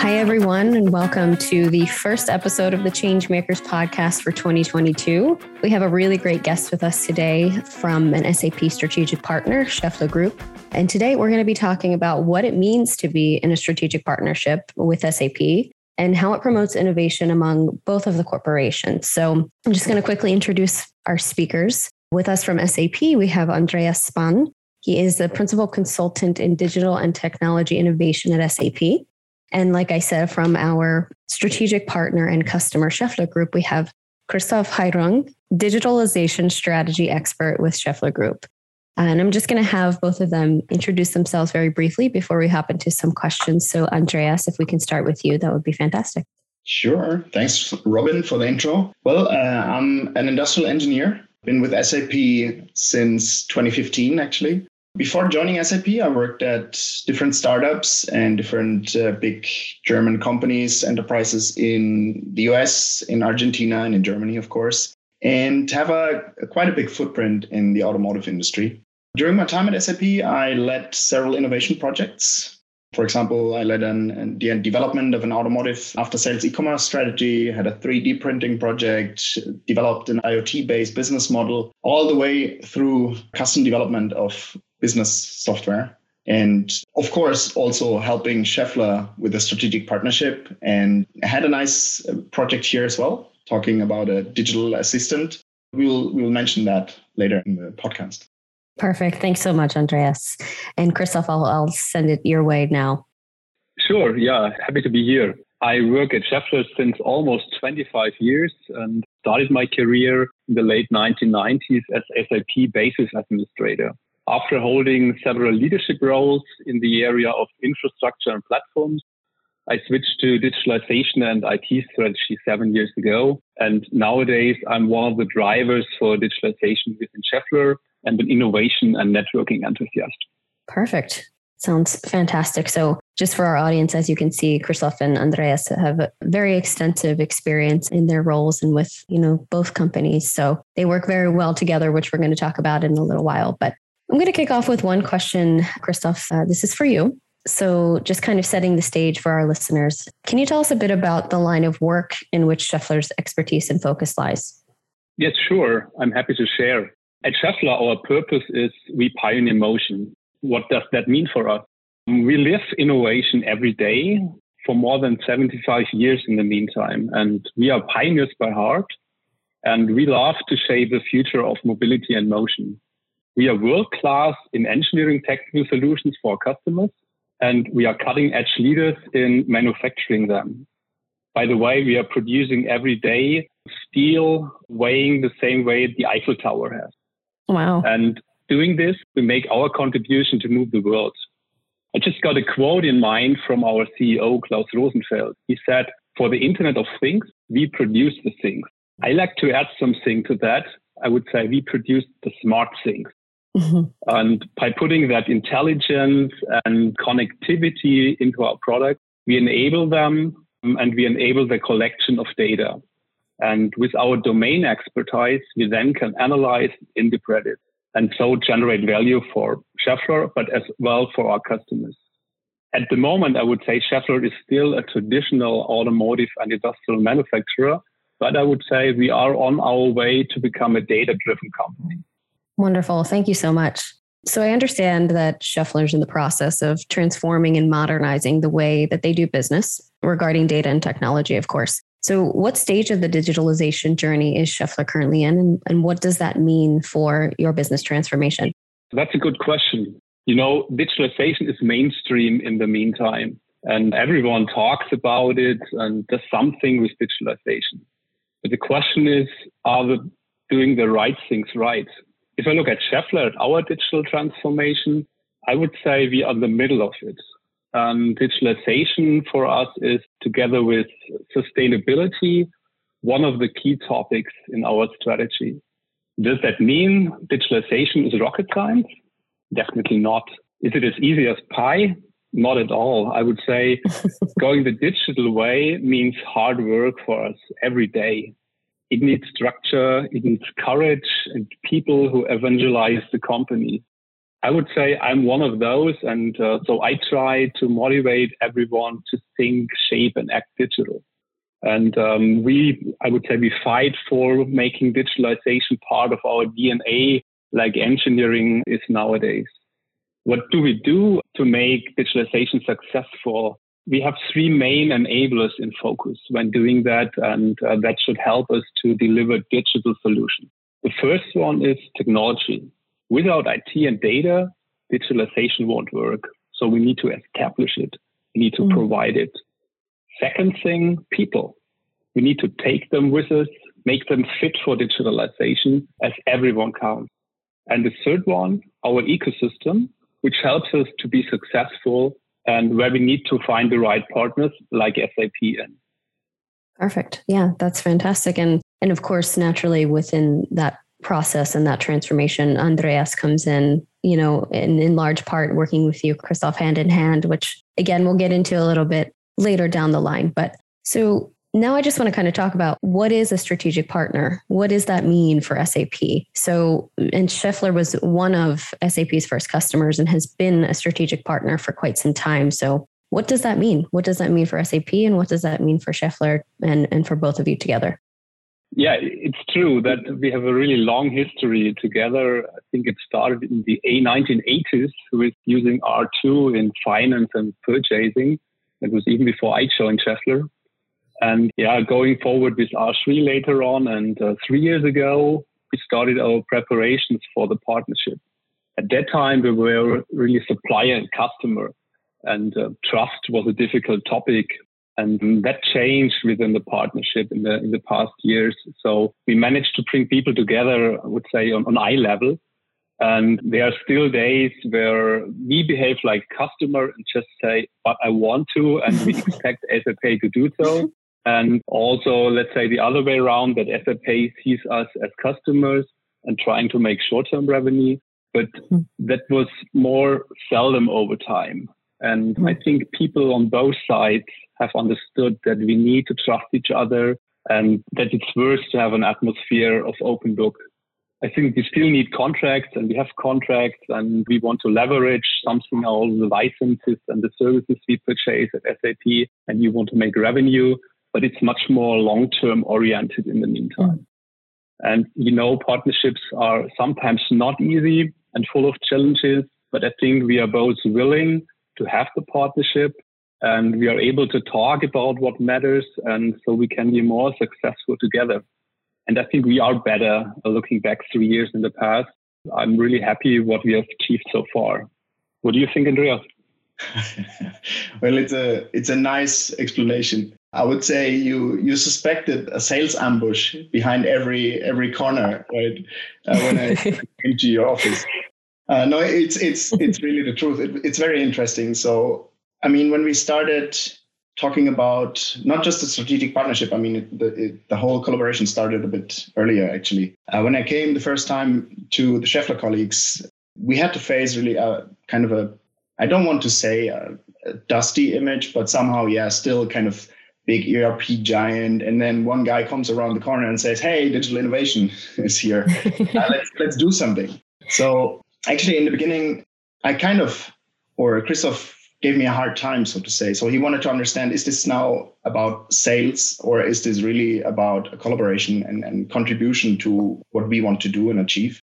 Hi, everyone, and welcome to the first episode of the Changemakers podcast for 2022. We have a really great guest with us today from an SAP strategic partner, Schaeffler Group. And today we're going to be talking about what it means to be in a strategic partnership with SAP and how it promotes innovation among both of the corporations. So I'm just going to quickly introduce our speakers. With us from SAP, we have Andreas Spahn. He is the principal consultant in digital and technology innovation at SAP. And like I said, from our strategic partner and customer Schaeffler Group, we have Christoph Heirung, digitalization strategy expert with Schaeffler Group. And I'm just going to have both of them introduce themselves very briefly before we hop into some questions. So, Andreas, if we can start with you, that would be fantastic. Sure. Thanks, Robin, for the intro. Well, uh, I'm an industrial engineer, been with SAP since 2015, actually. Before joining SAP, I worked at different startups and different uh, big German companies, enterprises in the US, in Argentina, and in Germany, of course, and have a, a quite a big footprint in the automotive industry. During my time at SAP, I led several innovation projects. For example, I led an, the development of an automotive after sales e commerce strategy, had a 3D printing project, developed an IoT based business model, all the way through custom development of business software. And of course, also helping Schaeffler with a strategic partnership. And I had a nice uh, project here as well, talking about a digital assistant. We'll, we'll mention that later in the podcast. Perfect. Thanks so much, Andreas. And Christoph, I'll, I'll send it your way now. Sure. Yeah. Happy to be here. I work at Schaeffler since almost 25 years and started my career in the late 1990s as SAP basis administrator. After holding several leadership roles in the area of infrastructure and platforms, I switched to digitalization and IT strategy seven years ago. And nowadays, I'm one of the drivers for digitalization within Schaeffler and an innovation and networking enthusiast. Perfect. Sounds fantastic. So, just for our audience, as you can see, Christoph and Andreas have very extensive experience in their roles and with, you know, both companies. So they work very well together, which we're going to talk about in a little while. But I'm going to kick off with one question, Christoph. Uh, this is for you. So, just kind of setting the stage for our listeners, can you tell us a bit about the line of work in which Schaeffler's expertise and focus lies? Yes, sure. I'm happy to share. At Schaeffler, our purpose is we pioneer motion. What does that mean for us? We live innovation every day for more than 75 years in the meantime, and we are pioneers by heart, and we love to shape the future of mobility and motion. We are world class in engineering technical solutions for our customers, and we are cutting edge leaders in manufacturing them. By the way, we are producing every day steel weighing the same weight the Eiffel Tower has. Wow. And doing this, we make our contribution to move the world. I just got a quote in mind from our CEO, Klaus Rosenfeld. He said, For the Internet of Things, we produce the things. I like to add something to that. I would say we produce the smart things. Mm-hmm. And by putting that intelligence and connectivity into our product, we enable them um, and we enable the collection of data. And with our domain expertise, we then can analyze, interpret it, and so generate value for Schaeffler, but as well for our customers. At the moment, I would say Schaeffler is still a traditional automotive and industrial manufacturer, but I would say we are on our way to become a data driven company. Wonderful. Thank you so much. So I understand that Schaeffler's in the process of transforming and modernizing the way that they do business regarding data and technology, of course. So what stage of the digitalization journey is Schaeffler currently in and, and what does that mean for your business transformation? That's a good question. You know, digitalization is mainstream in the meantime and everyone talks about it and does something with digitalization. But the question is, are we doing the right things right? If I look at Schaeffler, at our digital transformation, I would say we are in the middle of it. Um, digitalization for us is together with sustainability, one of the key topics in our strategy. Does that mean digitalization is rocket science? Definitely not. Is it as easy as pie? Not at all. I would say going the digital way means hard work for us every day it needs structure, it needs courage and people who evangelize the company. I would say I'm one of those. And uh, so I try to motivate everyone to think, shape, and act digital. And um, we, I would say, we fight for making digitalization part of our DNA, like engineering is nowadays. What do we do to make digitalization successful? We have three main enablers in focus when doing that, and uh, that should help us to deliver digital solutions. The first one is technology. Without IT and data, digitalization won't work. So we need to establish it. We need to mm. provide it. Second thing, people. We need to take them with us, make them fit for digitalization as everyone counts. And the third one, our ecosystem, which helps us to be successful and where we need to find the right partners like SAP in. Perfect. Yeah, that's fantastic. And and of course, naturally within that process and that transformation, Andreas comes in, you know, in, in large part working with you, Christoph, hand in hand, which again we'll get into a little bit later down the line. But so now I just want to kind of talk about what is a strategic partner? What does that mean for SAP? So, and Schaeffler was one of SAP's first customers and has been a strategic partner for quite some time. So, what does that mean? What does that mean for SAP and what does that mean for Schaeffler and, and for both of you together? Yeah, it's true that we have a really long history together. I think it started in the A 1980s with using R2 in finance and purchasing. It was even before I joined Schaeffler. And yeah, going forward with R3 later on. And uh, three years ago, we started our preparations for the partnership. At that time, we were really supplier and customer, and uh, trust was a difficult topic. And that changed within the partnership in the in the past years. So we managed to bring people together, I would say, on, on eye level. And there are still days where we behave like customer and just say, but I want to, and we expect SAP to do so. And also, let's say the other way around that SAP sees us as customers and trying to make short term revenue. But hmm. that was more seldom over time. And I hmm. think people on both sides have understood that we need to trust each other and that it's worth to have an atmosphere of open book. I think we still need contracts and we have contracts and we want to leverage something, all the licenses and the services we purchase at SAP and you want to make revenue but it's much more long term oriented in the meantime. Mm. And you know, partnerships are sometimes not easy and full of challenges, but I think we are both willing to have the partnership and we are able to talk about what matters and so we can be more successful together. And I think we are better looking back three years in the past. I'm really happy what we have achieved so far. What do you think, Andreas? well, it's a it's a nice explanation. I would say you you suspected a sales ambush behind every every corner, right? Uh, when I came to your office. Uh, no, it's it's it's really the truth. It, it's very interesting. So, I mean, when we started talking about not just a strategic partnership, I mean, it, the it, the whole collaboration started a bit earlier. Actually, uh, when I came the first time to the Schaeffler colleagues, we had to face really a kind of a I don't want to say a, a dusty image, but somehow, yeah, still kind of big ERP giant, and then one guy comes around the corner and says, "Hey, digital innovation is here. uh, let's let's do something." So actually, in the beginning, I kind of, or Christoph gave me a hard time, so to say. So he wanted to understand: is this now about sales, or is this really about a collaboration and, and contribution to what we want to do and achieve?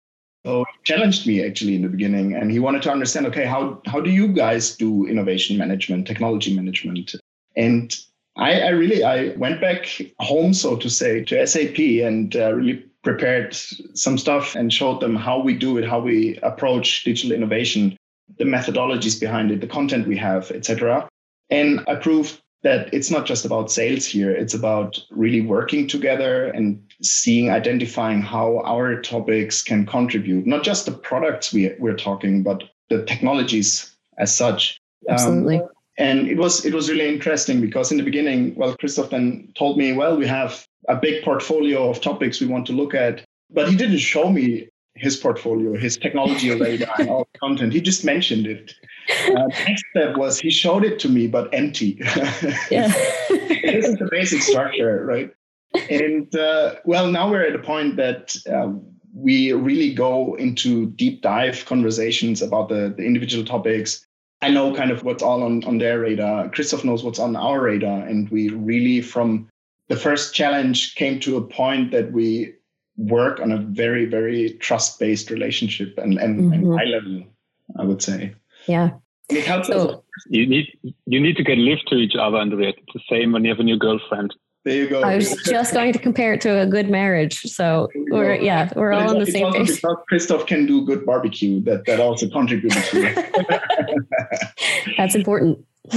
So he challenged me actually in the beginning, and he wanted to understand: okay, how how do you guys do innovation management, technology management? And I, I, really I went back home, so to say, to SAP and uh, really prepared some stuff and showed them how we do it, how we approach digital innovation, the methodologies behind it, the content we have, etc. And I proved that it's not just about sales here; it's about really working together and seeing, identifying how our topics can contribute, not just the products we, we're talking, but the technologies as such. Absolutely. Um, and it was it was really interesting because in the beginning, well, Christoph then told me, well, we have a big portfolio of topics we want to look at, but he didn't show me his portfolio, his technology radar, and all the content. He just mentioned it. Uh, next step was he showed it to me, but empty. yeah. this is the basic structure, right? And uh, well, now we're at a point that uh, we really go into deep dive conversations about the, the individual topics. I know kind of what's all on, on their radar. Christoph knows what's on our radar. And we really, from the first challenge, came to a point that we work on a very, very trust based relationship and, and, mm-hmm. and high level, I would say. Yeah. It helps so, us. You need you need to get lift to each other, Andrea. It's the same when you have a new girlfriend. There you go. I was just going to compare it to a good marriage. So we're yeah, we're but all on the same page. Christoph can do good barbecue. That that also contributes to it. that's important.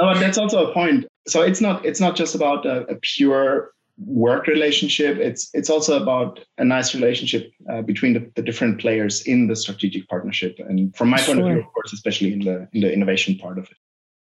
oh, that's also a point. So it's not it's not just about a, a pure work relationship. It's it's also about a nice relationship uh, between the, the, different players in the strategic partnership. And from my sure. point of view, of course, especially in the in the innovation part of it.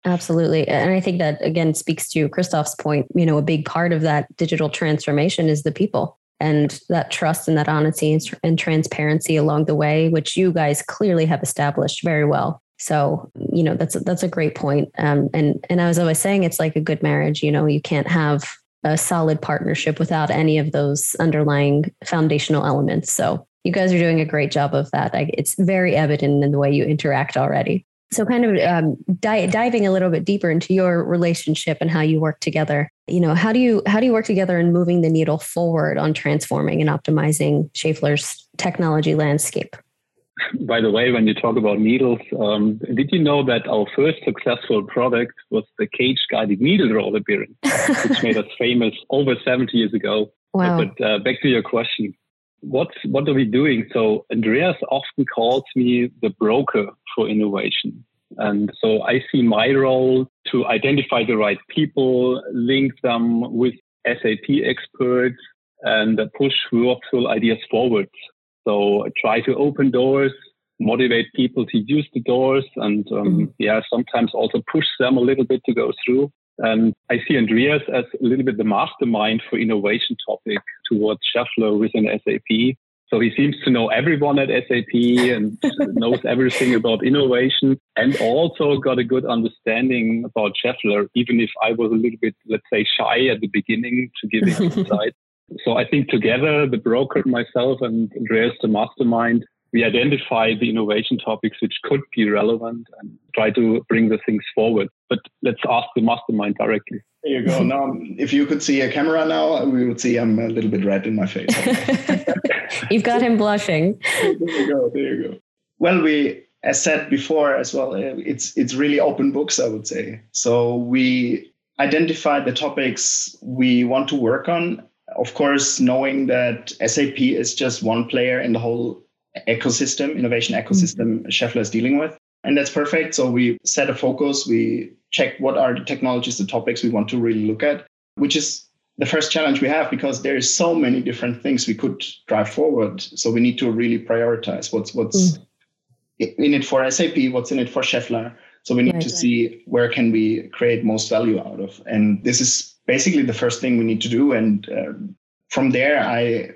Absolutely. And I think that again speaks to Christoph's point. You know, a big part of that digital transformation is the people and that trust and that honesty and, transparency along the way, which you guys clearly have established very well. So, you know, that's that's a great point. Um, and and I was always saying it's like a good marriage. You know, you can't have a solid partnership without any of those underlying foundational elements. So, you guys are doing a great job of that. It's very evident in the way you interact already. So, kind of um, di- diving a little bit deeper into your relationship and how you work together. You know, how do you how do you work together in moving the needle forward on transforming and optimizing Schaeffler's technology landscape? By the way, when you talk about needles, um, did you know that our first successful product was the cage guided needle roller bearing, which made us famous over 70 years ago? Wow. But uh, back to your question what what are we doing? So Andreas often calls me the broker for innovation. And so I see my role to identify the right people, link them with SAP experts, and push workflow ideas forward. So I try to open doors, motivate people to use the doors, and um, mm-hmm. yeah, sometimes also push them a little bit to go through. And I see Andreas as a little bit the mastermind for innovation topic towards Schaeffler within SAP. So he seems to know everyone at SAP and knows everything about innovation and also got a good understanding about Schaeffler, even if I was a little bit, let's say, shy at the beginning to give insight. so I think together, the broker, myself, and Andreas, the mastermind, we identify the innovation topics which could be relevant and try to bring the things forward. But let's ask the mastermind directly. There you go. Now, if you could see a camera now, we would see I'm a little bit red in my face. You've got him blushing. There you go. There you go. Well, we, as said before as well, uh, it's it's really open books, I would say. So we identify the topics we want to work on. Of course, knowing that SAP is just one player in the whole ecosystem, innovation ecosystem mm-hmm. Schaeffler is dealing with. And that's perfect. So we set a focus, we check what are the technologies, the topics we want to really look at, which is the first challenge we have because there is so many different things we could drive forward. So we need to really prioritize what's what's mm. in it for SAP, what's in it for Schaeffler. So we need right, to right. see where can we create most value out of. And this is basically the first thing we need to do. And uh, from there, I,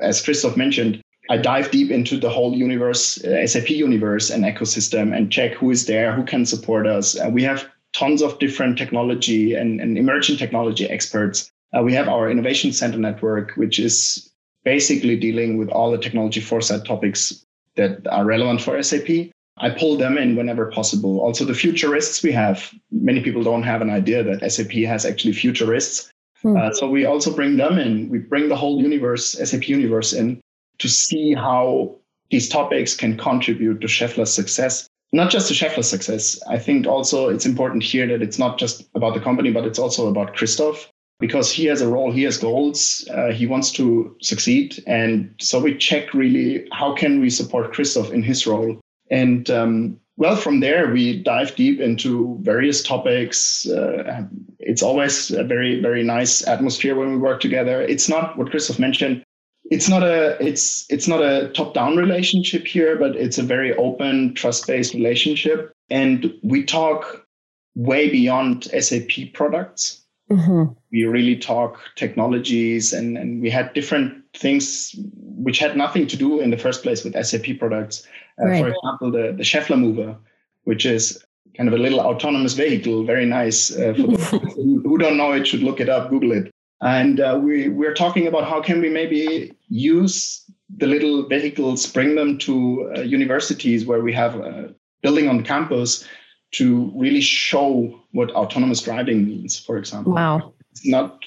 as Christoph mentioned, I dive deep into the whole universe, uh, SAP universe and ecosystem and check who is there, who can support us. Uh, we have tons of different technology and, and emerging technology experts. Uh, we have our innovation center network, which is basically dealing with all the technology foresight topics that are relevant for SAP. I pull them in whenever possible. Also, the futurists we have, many people don't have an idea that SAP has actually futurists. Mm-hmm. Uh, so we also bring them in. We bring the whole universe, SAP universe in to see how these topics can contribute to Schaeffler's success. Not just to Schaeffler's success. I think also it's important here that it's not just about the company, but it's also about Christoph because he has a role, he has goals, uh, he wants to succeed. And so we check really how can we support Christoph in his role. And um, well, from there, we dive deep into various topics. Uh, it's always a very, very nice atmosphere when we work together. It's not what Christoph mentioned it's not a it's it's not a top down relationship here but it's a very open trust based relationship and we talk way beyond sap products mm-hmm. we really talk technologies and and we had different things which had nothing to do in the first place with sap products uh, right. for example the the Schaeffler mover which is kind of a little autonomous vehicle very nice uh, for those who don't know it should look it up google it and uh, we, we're talking about how can we maybe use the little vehicles, bring them to uh, universities where we have a building on campus to really show what autonomous driving means, for example. Wow. It's not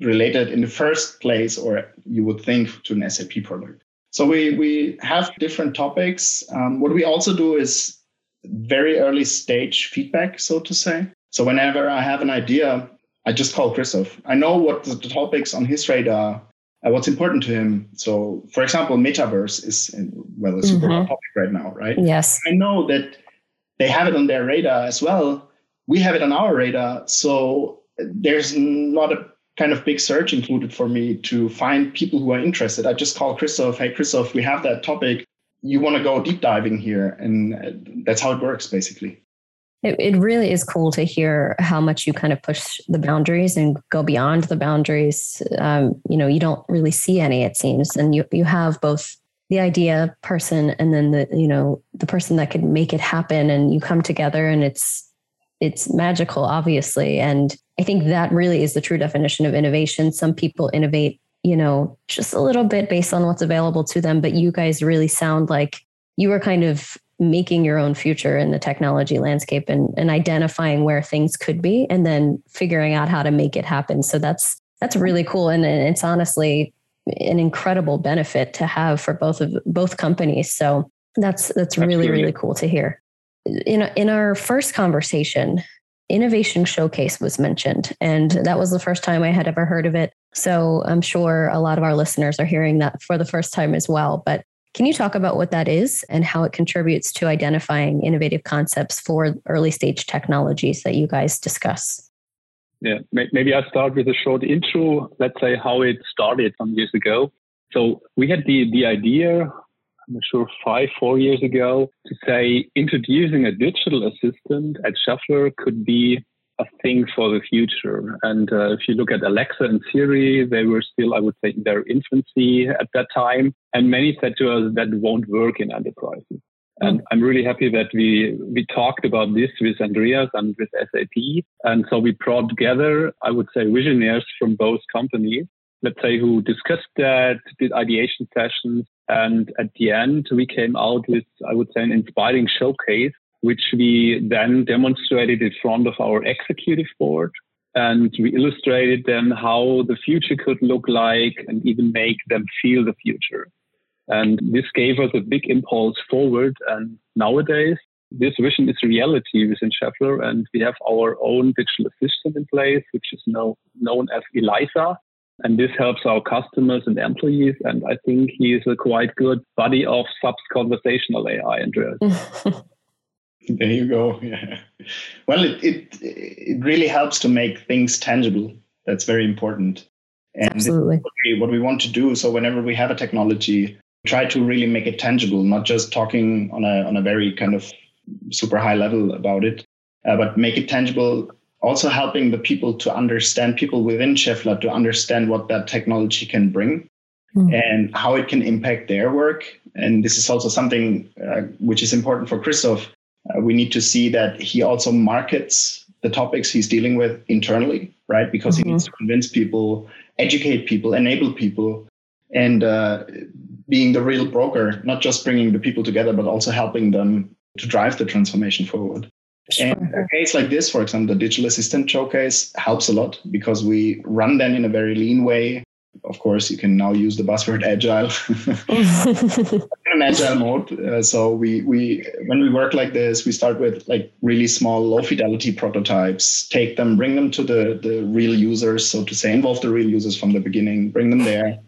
related in the first place, or you would think, to an SAP product. So we, we have different topics. Um, what we also do is very early stage feedback, so to say. So whenever I have an idea, I just call Christoph. I know what the topics on his radar, uh, what's important to him. So, for example, metaverse is well a super mm-hmm. hot topic right now, right? Yes. I know that they have it on their radar as well. We have it on our radar, so there's not a kind of big search included for me to find people who are interested. I just call Christoph. Hey, Christoph, we have that topic. You want to go deep diving here, and uh, that's how it works, basically. It, it really is cool to hear how much you kind of push the boundaries and go beyond the boundaries. Um, you know, you don't really see any, it seems, and you you have both the idea person and then the you know the person that could make it happen, and you come together, and it's it's magical, obviously. And I think that really is the true definition of innovation. Some people innovate, you know, just a little bit based on what's available to them, but you guys really sound like you are kind of making your own future in the technology landscape and, and identifying where things could be and then figuring out how to make it happen. So that's that's really cool. And, and it's honestly an incredible benefit to have for both of both companies. So that's that's really, really cool to hear. In, in our first conversation, Innovation Showcase was mentioned, and that was the first time I had ever heard of it. So I'm sure a lot of our listeners are hearing that for the first time as well. But can you talk about what that is and how it contributes to identifying innovative concepts for early stage technologies that you guys discuss? Yeah, maybe I'll start with a short intro. Let's say how it started some years ago. So we had the, the idea, I'm not sure, five, four years ago, to say introducing a digital assistant at Schaeffler could be a thing for the future. And uh, if you look at Alexa and Siri, they were still, I would say, in their infancy at that time. And many said to us that won't work in enterprises. And I'm really happy that we we talked about this with Andreas and with SAP. And so we brought together, I would say, visionaries from both companies, let's say, who discussed that, did ideation sessions. And at the end, we came out with, I would say, an inspiring showcase which we then demonstrated in front of our executive board. And we illustrated then how the future could look like and even make them feel the future. And this gave us a big impulse forward. And nowadays, this vision is reality within Schaeffler. And we have our own digital assistant in place, which is now known as Eliza. And this helps our customers and employees. And I think he is a quite good buddy of SAP's conversational AI, Andreas. There you go. Yeah. Well, it, it it really helps to make things tangible. That's very important. And Absolutely. What we, want to do. So whenever we have a technology, try to really make it tangible, not just talking on a on a very kind of super high level about it, uh, but make it tangible. Also helping the people to understand, people within Schaeffler to understand what that technology can bring mm. and how it can impact their work. And this is also something uh, which is important for Christoph uh, we need to see that he also markets the topics he's dealing with internally, right? Because mm-hmm. he needs to convince people, educate people, enable people, and uh, being the real broker, not just bringing the people together, but also helping them to drive the transformation forward. Sure. And a case like this, for example, the digital assistant showcase helps a lot because we run them in a very lean way of course, you can now use the buzzword agile in an agile mode. Uh, so we we when we work like this, we start with like really small, low fidelity prototypes, take them, bring them to the the real users, so to say, involve the real users from the beginning, bring them there,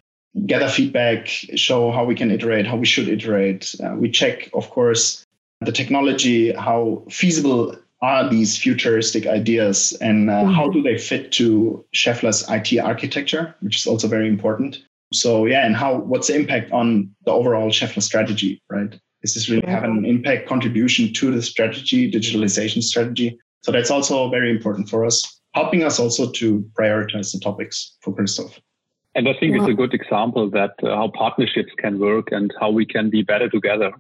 gather feedback, show how we can iterate, how we should iterate. Uh, we check, of course, the technology, how feasible are these futuristic ideas and uh, mm-hmm. how do they fit to Schaeffler's IT architecture, which is also very important. So yeah, and how what's the impact on the overall Schaeffler strategy, right? Is this really having an impact contribution to the strategy, digitalization strategy? So that's also very important for us, helping us also to prioritize the topics for Christoph. And I think it's a good example that uh, how partnerships can work and how we can be better together.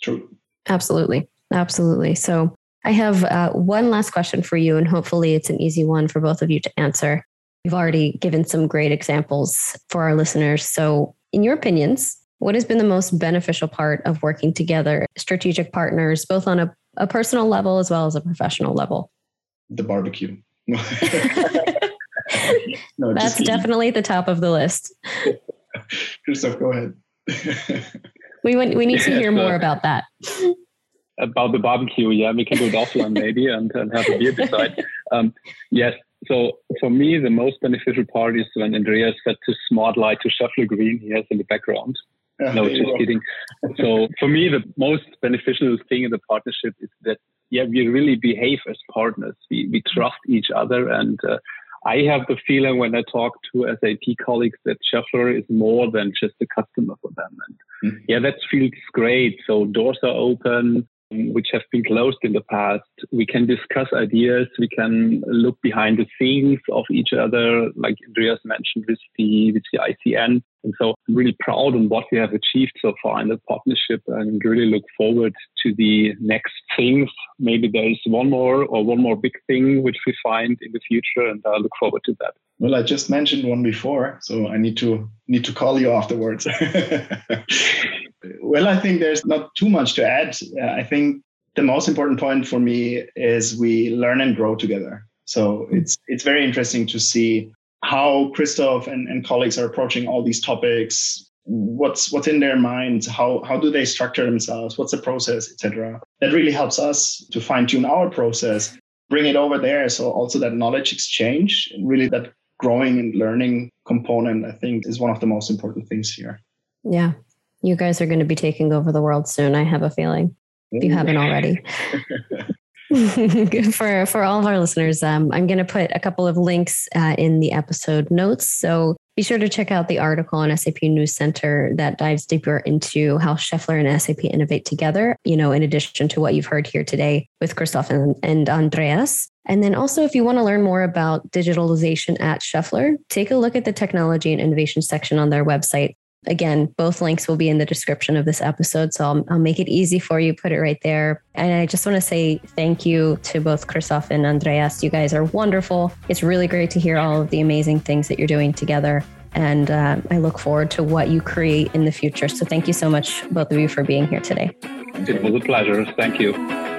True. Absolutely. Absolutely. So I have uh, one last question for you, and hopefully it's an easy one for both of you to answer. You've already given some great examples for our listeners. So, in your opinions, What has been the most beneficial part of working together, strategic partners, both on a, a personal level as well as a professional level? The barbecue. no, That's definitely at the top of the list. Christoph, go ahead. we want, we need to hear more about that. About the barbecue, yeah, we can do it offline maybe and, and have a beer beside. Um, yes, so for me, the most beneficial part is when Andreas set to smart light to Schaeffler Green he has in the background. no, just kidding. So for me, the most beneficial thing in the partnership is that yeah, we really behave as partners. We we trust each other, and uh, I have the feeling when I talk to SAP colleagues that Schaeffler is more than just a customer for them. And mm-hmm. yeah, that feels great. So doors are open Um, which have been closed in the past. We can discuss ideas. We can look behind the scenes of each other, like Andreas mentioned with the, with the ICN. And so I'm really proud on what we have achieved so far in the partnership and really look forward to the next things. Maybe there is one more or one more big thing which we find in the future and I look forward to that. Well, I just mentioned one before, so I need to need to call you afterwards. well, I think there's not too much to add. Uh, I think the most important point for me is we learn and grow together. So hmm. it's it's very interesting to see how Christoph and, and colleagues are approaching all these topics. What's what's in their minds? How how do they structure themselves? What's the process, etc. That really helps us to fine tune our process, bring it over there. So also that knowledge exchange, really that growing and learning component, I think, is one of the most important things here. Yeah. You guys are going to be taking over the world soon, I have a feeling, if you haven't already. for for all of our listeners, um, I'm going to put a couple of links uh, in the episode notes. So be sure to check out the article on SAP News Center that dives deeper into how Schaeffler and SAP innovate together. You know, in addition to what you've heard here today with Christoph and, and Andreas. And then also, if you want to learn more about digitalization at Schaeffler, take a look at the technology and innovation section on their website. Again, both links will be in the description of this episode. So I'll, I'll, make it easy for you, put it right there. And I just want to say thank you to both Christoph and Andreas. You guys are wonderful. It's really great to hear all of the amazing things that you're doing together. And uh, I look forward to what you create in the future. So thank you so much, both of you, for being here today. It was a pleasure. Thank you.